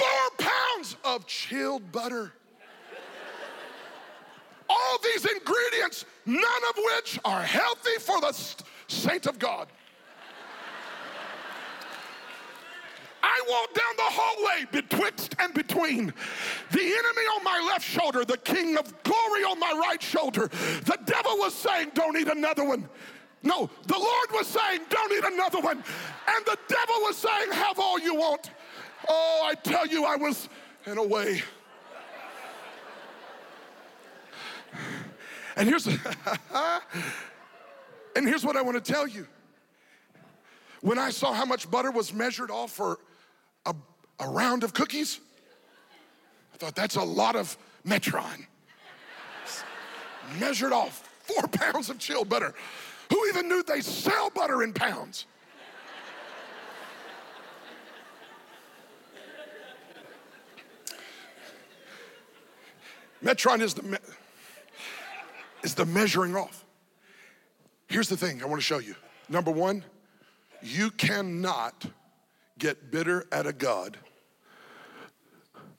four pounds of chilled butter, all these ingredients, none of which are healthy for the saint of God. I walk down the hallway betwixt and between the enemy on my left shoulder, the king of glory on my right shoulder. The devil was saying, Don't eat another one. No, the Lord was saying, Don't eat another one. And the devil was saying, Have all you want. Oh, I tell you, I was in a way. And here's, and here's what I want to tell you. When I saw how much butter was measured off for a, a round of cookies, I thought that's a lot of Metron. measured off four pounds of chilled butter. Who even knew they sell butter in pounds? Metron is the, me- is the measuring off. Here's the thing I want to show you. Number one, you cannot get bitter at a God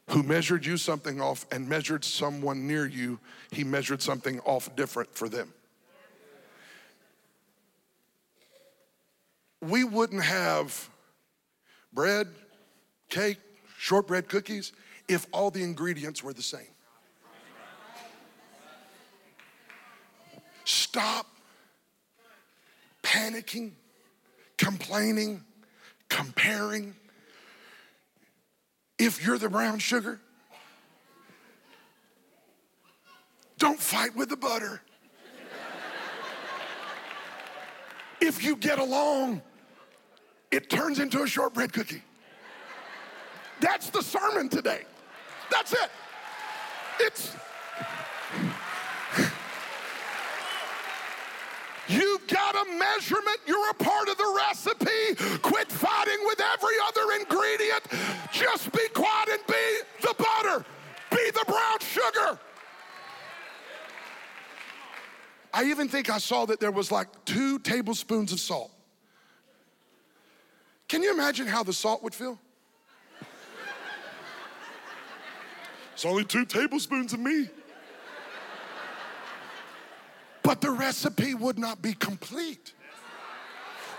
who measured you something off and measured someone near you, he measured something off different for them. We wouldn't have bread, cake, shortbread cookies if all the ingredients were the same. Stop panicking, complaining, comparing. If you're the brown sugar, don't fight with the butter. if you get along, it turns into a shortbread cookie. That's the sermon today. That's it. It's You've got a measurement. You're a part of the recipe. Quit fighting with every other ingredient. Just be quiet and be the butter. Be the brown sugar. I even think I saw that there was like two tablespoons of salt. Can you imagine how the salt would feel? It's only two tablespoons of me but the recipe would not be complete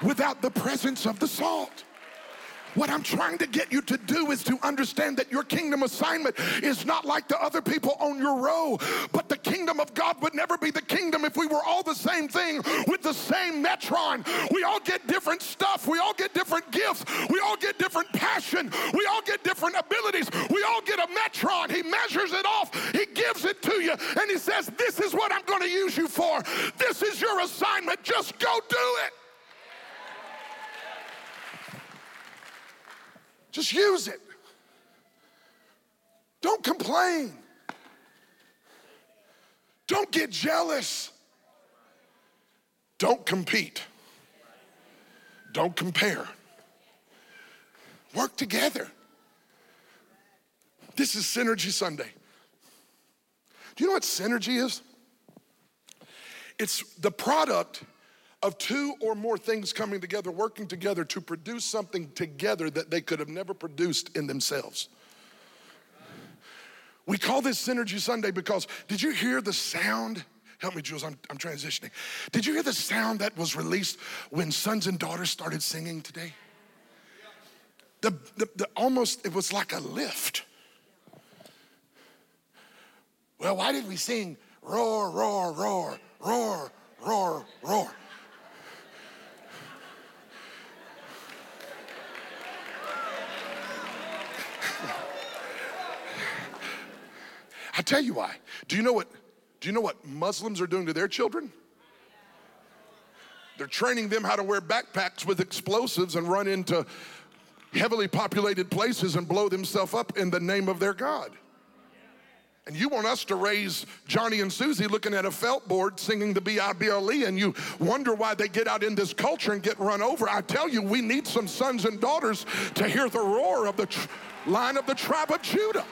without the presence of the salt. What I'm trying to get you to do is to understand that your kingdom assignment is not like the other people on your row, but the kingdom of God would never be the kingdom if we were all the same thing with the same metron. We all get different stuff, we all get different gifts, we all get different passion, we all get different abilities, we all get a metron. He measures it off, he gives it to you, and he says, This is what I'm going to use you for. This is your assignment. Just go do it. Just use it. Don't complain. Don't get jealous. Don't compete. Don't compare. Work together. This is Synergy Sunday. Do you know what synergy is? It's the product of two or more things coming together, working together to produce something together that they could have never produced in themselves. We call this Synergy Sunday because did you hear the sound? Help me, Jules, I'm, I'm transitioning. Did you hear the sound that was released when sons and daughters started singing today? The, the, the almost, it was like a lift. Well, why did we sing roar, roar, roar, roar, roar, roar? I tell you why. Do you know what? Do you know what Muslims are doing to their children? They're training them how to wear backpacks with explosives and run into heavily populated places and blow themselves up in the name of their God. And you want us to raise Johnny and Susie looking at a felt board singing the B-I-B-L-E and you wonder why they get out in this culture and get run over. I tell you, we need some sons and daughters to hear the roar of the tr- line of the tribe of Judah.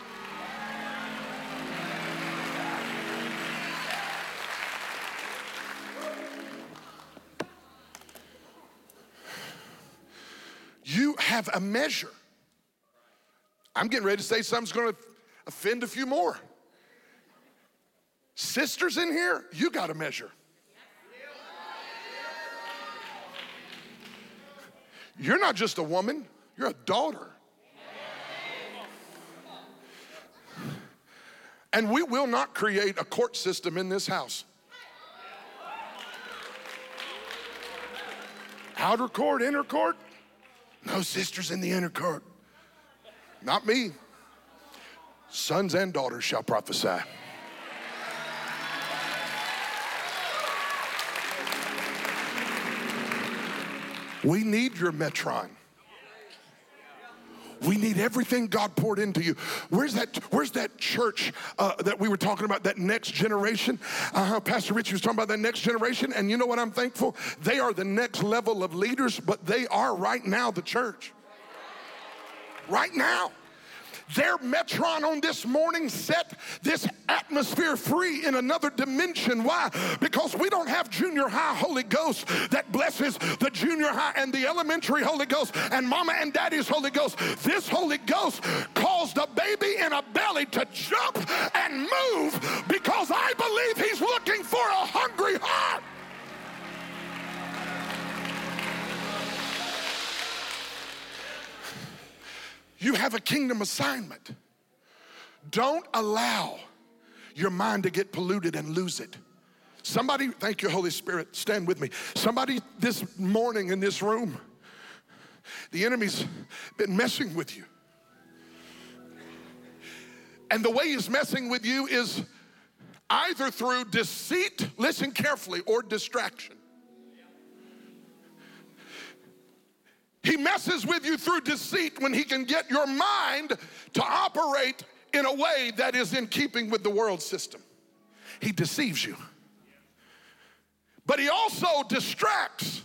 You have a measure. I'm getting ready to say something's to offend a few more. sisters in here, you got to measure. You're not just a woman, you're a daughter. And we will not create a court system in this house. Outer court, inner court, no sisters in the inner court. Not me. Sons and daughters shall prophesy. We need your metron. We need everything God poured into you. Where's that? Where's that church uh, that we were talking about? That next generation. Uh-huh. Pastor Richie was talking about that next generation, and you know what? I'm thankful. They are the next level of leaders, but they are right now the church. Right now. Their metron on this morning set this atmosphere free in another dimension. Why? Because we don't have junior high Holy Ghost that blesses the junior high and the elementary Holy Ghost and mama and daddy's Holy Ghost. This Holy Ghost caused a baby in a belly to jump and move because I believe he's looking for a hungry heart. You have a kingdom assignment. Don't allow your mind to get polluted and lose it. Somebody, thank you, Holy Spirit, stand with me. Somebody this morning in this room, the enemy's been messing with you. And the way he's messing with you is either through deceit, listen carefully, or distraction. He messes with you through deceit when he can get your mind to operate in a way that is in keeping with the world system. He deceives you. But he also distracts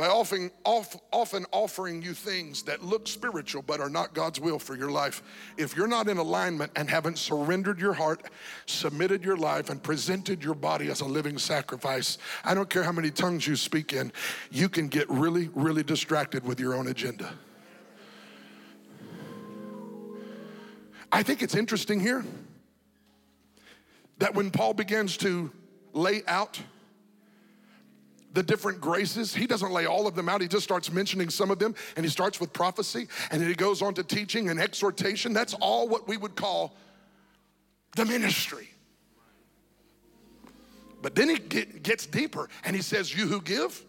by often, often offering you things that look spiritual but are not God's will for your life. If you're not in alignment and haven't surrendered your heart, submitted your life, and presented your body as a living sacrifice, I don't care how many tongues you speak in, you can get really, really distracted with your own agenda. I think it's interesting here that when Paul begins to lay out the different graces. He doesn't lay all of them out. He just starts mentioning some of them, and he starts with prophecy, and then he goes on to teaching and exhortation. That's all what we would call the ministry. But then he get, gets deeper, and he says, You who give.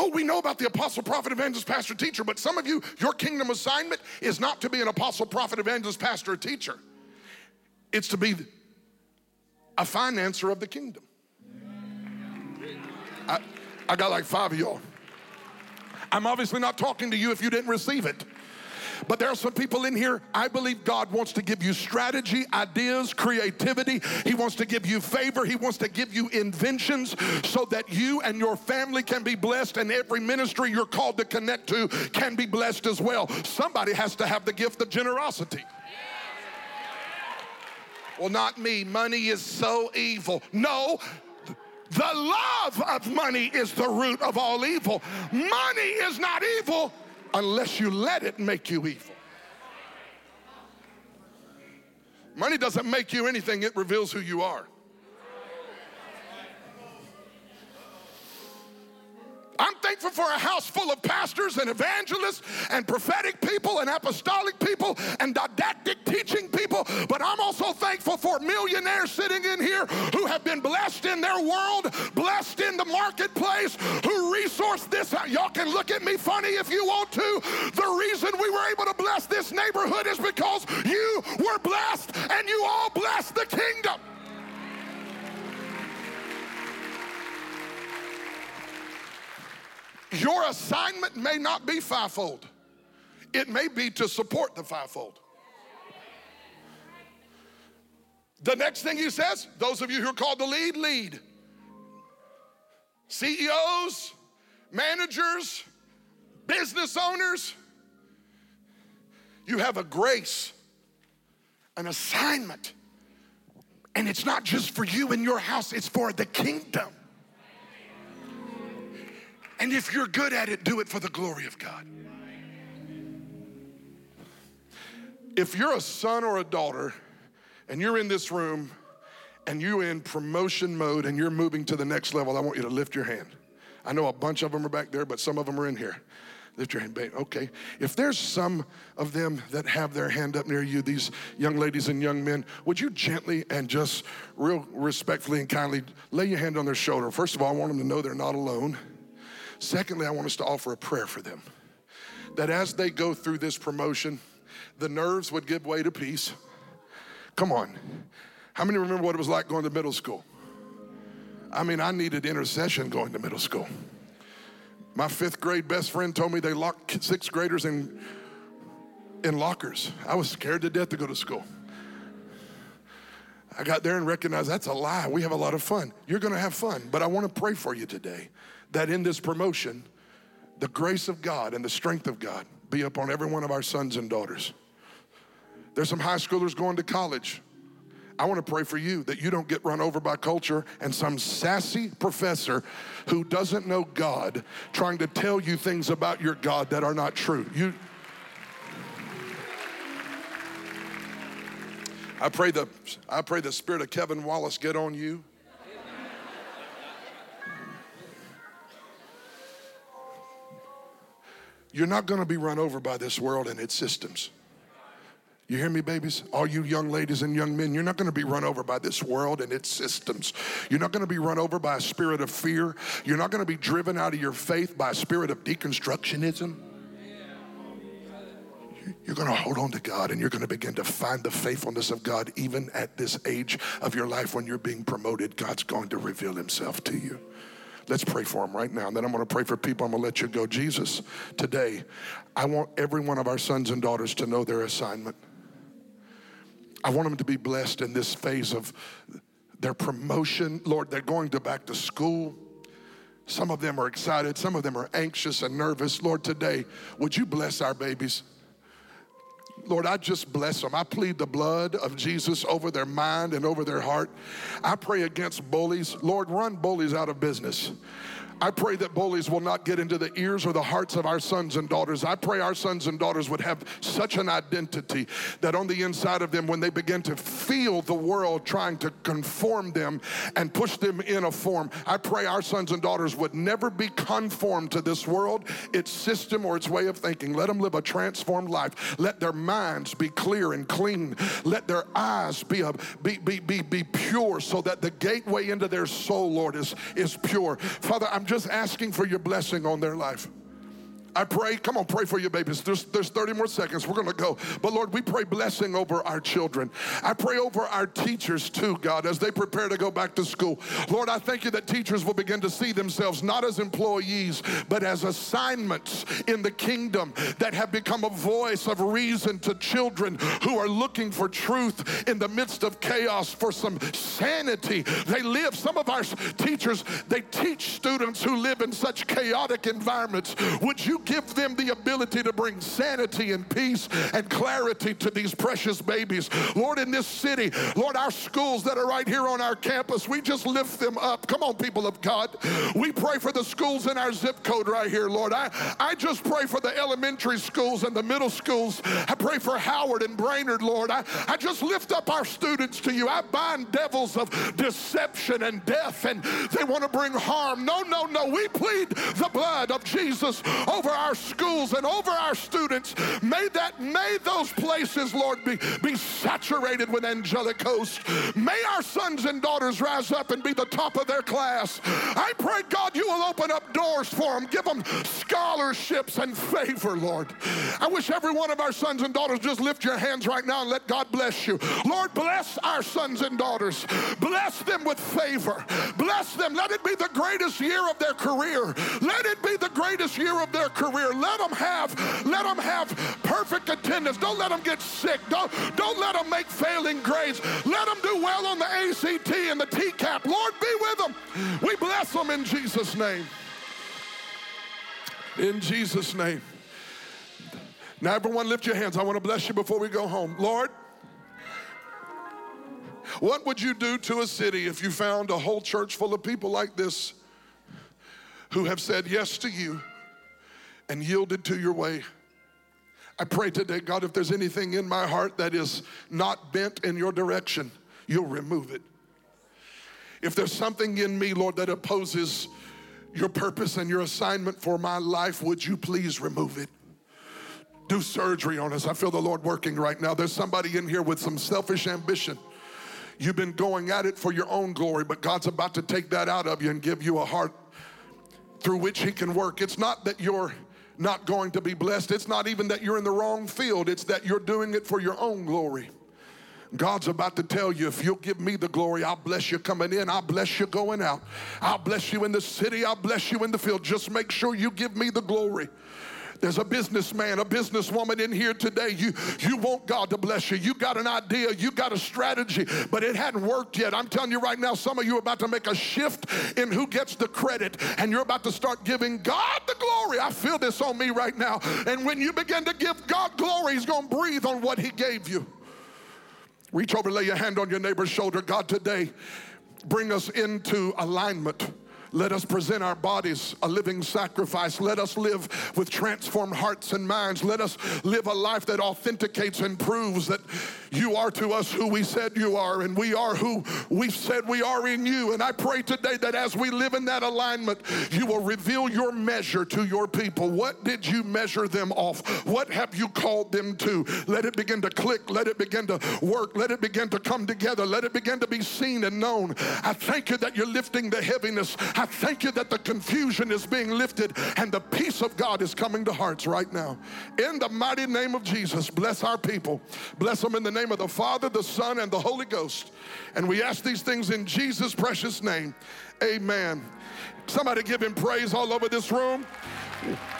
Oh, we know about the apostle, prophet, evangelist, pastor, teacher, but some of you, your kingdom assignment is not to be an apostle, prophet, evangelist, pastor, or teacher. It's to be a financer of the kingdom. I, I got like five of y'all. I'm obviously not talking to you if you didn't receive it. But there are some people in here, I believe God wants to give you strategy, ideas, creativity. He wants to give you favor. He wants to give you inventions so that you and your family can be blessed and every ministry you're called to connect to can be blessed as well. Somebody has to have the gift of generosity. Well, not me. Money is so evil. No, the love of money is the root of all evil. Money is not evil unless you let it make you evil. Money doesn't make you anything, it reveals who you are. I'm thankful for a house full of pastors and evangelists and prophetic people and apostolic people and didactic teaching people, but I'm also thankful for millionaires sitting in here who have been blessed in their world, blessed in the marketplace, who resource this. Y'all can look at me funny if you want to. The reason we were able to bless this neighborhood is because you were blessed and you all blessed the kingdom. Your assignment may not be fivefold, it may be to support the fivefold. The next thing he says, those of you who are called to lead, lead. CEOs, managers, business owners, you have a grace, an assignment. And it's not just for you and your house, it's for the kingdom. And if you're good at it, do it for the glory of God. If you're a son or a daughter and you're in this room and you're in promotion mode and you're moving to the next level, I want you to lift your hand. I know a bunch of them are back there, but some of them are in here. Lift your hand, babe. Okay. If there's some of them that have their hand up near you, these young ladies and young men, would you gently and just real respectfully and kindly lay your hand on their shoulder? First of all, I want them to know they're not alone. Secondly, I want us to offer a prayer for them. That as they go through this promotion, the nerves would give way to peace. Come on. How many remember what it was like going to middle school? I mean, I needed intercession going to middle school. My fifth grade best friend told me they locked sixth graders in, in lockers. I was scared to death to go to school. I got there and recognized that's a lie. We have a lot of fun. You're going to have fun, but I want to pray for you today that in this promotion, the grace of God and the strength of God be upon every one of our sons and daughters. There's some high schoolers going to college. I want to pray for you that you don't get run over by culture and some sassy professor who doesn't know God trying to tell you things about your God that are not true. You I pray the I pray the spirit of Kevin Wallace get on you. You're not going to be run over by this world and its systems. You hear me, babies? All you young ladies and young men, you're not going to be run over by this world and its systems. You're not going to be run over by a spirit of fear. You're not going to be driven out of your faith by a spirit of deconstructionism. You're going to hold on to God and you're going to begin to find the faithfulness of God even at this age of your life when you're being promoted. God's going to reveal himself to you. Let's pray for them right now. And then I'm going to pray for people. I'm going to let you go. Jesus, today, I want every one of our sons and daughters to know their assignment. I want them to be blessed in this phase of their promotion. Lord, they're going to back to school. Some of them are excited, some of them are anxious and nervous. Lord, today, would you bless our babies? Lord, I just bless them. I plead the blood of Jesus over their mind and over their heart. I pray against bullies. Lord, run bullies out of business. I pray that bullies will not get into the ears or the hearts of our sons and daughters. I pray our sons and daughters would have such an identity that on the inside of them, when they begin to feel the world trying to conform them and push them in a form, I pray our sons and daughters would never be conformed to this world, its system, or its way of thinking. Let them live a transformed life. Let their minds be clear and clean. Let their eyes be, a, be, be, be, be pure so that the gateway into their soul, Lord, is, is pure. Father, I'm just asking for your blessing on their life. I pray, come on, pray for your babies. There's, there's 30 more seconds. We're going to go. But Lord, we pray blessing over our children. I pray over our teachers too, God, as they prepare to go back to school. Lord, I thank you that teachers will begin to see themselves not as employees, but as assignments in the kingdom that have become a voice of reason to children who are looking for truth in the midst of chaos, for some sanity. They live, some of our teachers, they teach students who live in such chaotic environments. Would you give them the ability to bring sanity and peace and clarity to these precious babies. Lord, in this city, Lord, our schools that are right here on our campus, we just lift them up. Come on, people of God. We pray for the schools in our zip code right here, Lord. I, I just pray for the elementary schools and the middle schools. I pray for Howard and Brainerd, Lord. I, I just lift up our students to you. I bind devils of deception and death, and they want to bring harm. No, no, no. We plead the blood of Jesus over our schools and over our students. May that, may those places, Lord, be, be saturated with angelic hosts. May our sons and daughters rise up and be the top of their class. I pray, God, you will open up doors for them, give them scholarships and favor, Lord. I wish every one of our sons and daughters just lift your hands right now and let God bless you. Lord, bless our sons and daughters. Bless them with favor. Bless them. Let it be the greatest year of their career. Let it be year of their career. Let them have, let them have perfect attendance. Don't let them get sick. Don't, don't let them make failing grades. Let them do well on the ACT and the TCAP. Lord, be with them. We bless them in Jesus' name. In Jesus' name. Now, everyone, lift your hands. I want to bless you before we go home. Lord, what would you do to a city if you found a whole church full of people like this who have said yes to you? And yielded to your way. I pray today, God, if there's anything in my heart that is not bent in your direction, you'll remove it. If there's something in me, Lord, that opposes your purpose and your assignment for my life, would you please remove it? Do surgery on us. I feel the Lord working right now. There's somebody in here with some selfish ambition. You've been going at it for your own glory, but God's about to take that out of you and give you a heart through which He can work. It's not that you're not going to be blessed, it's not even that you're in the wrong field, it's that you're doing it for your own glory. God's about to tell you if you'll give me the glory, I'll bless you coming in, I'll bless you going out, I'll bless you in the city, I'll bless you in the field. Just make sure you give me the glory. There's a businessman, a businesswoman in here today. You, you want God to bless you. You got an idea, you got a strategy, but it hadn't worked yet. I'm telling you right now, some of you are about to make a shift in who gets the credit, and you're about to start giving God the glory. I feel this on me right now. And when you begin to give God glory, He's going to breathe on what He gave you. Reach over, lay your hand on your neighbor's shoulder. God, today, bring us into alignment let us present our bodies a living sacrifice. Let us live with transformed hearts and minds. Let us live a life that authenticates and proves that you are to us who we said you are, and we are who we said we are in you. And I pray today that as we live in that alignment, you will reveal your measure to your people. What did you measure them off? What have you called them to? Let it begin to click. Let it begin to work. Let it begin to come together. Let it begin to be seen and known. I thank you that you're lifting the heaviness. I thank you that the confusion is being lifted and the peace of God is coming to hearts right now. In the mighty name of Jesus, bless our people. Bless them in the name of the Father, the Son, and the Holy Ghost. And we ask these things in Jesus' precious name. Amen. Somebody give him praise all over this room.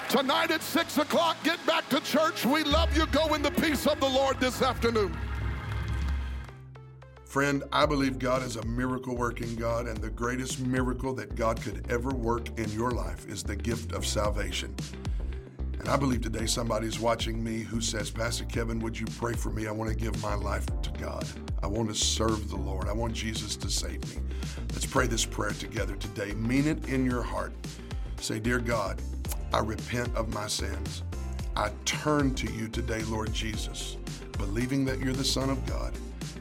Tonight at 6 o'clock, get back to church. We love you. Go in the peace of the Lord this afternoon. Friend, I believe God is a miracle working God, and the greatest miracle that God could ever work in your life is the gift of salvation. And I believe today somebody's watching me who says, Pastor Kevin, would you pray for me? I want to give my life to God. I want to serve the Lord. I want Jesus to save me. Let's pray this prayer together today. Mean it in your heart. Say, Dear God, I repent of my sins. I turn to you today, Lord Jesus, believing that you're the Son of God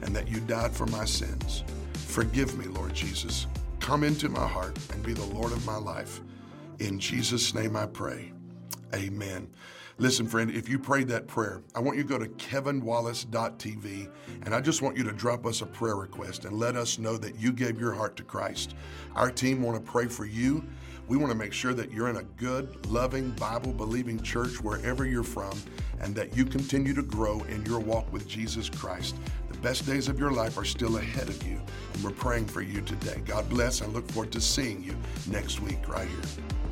and that you died for my sins. Forgive me, Lord Jesus. Come into my heart and be the Lord of my life. In Jesus' name I pray. Amen. Listen, friend, if you prayed that prayer, I want you to go to kevinwallace.tv and I just want you to drop us a prayer request and let us know that you gave your heart to Christ. Our team want to pray for you. We want to make sure that you're in a good, loving, Bible believing church wherever you're from and that you continue to grow in your walk with Jesus Christ best days of your life are still ahead of you, and we're praying for you today. God bless. I look forward to seeing you next week right here.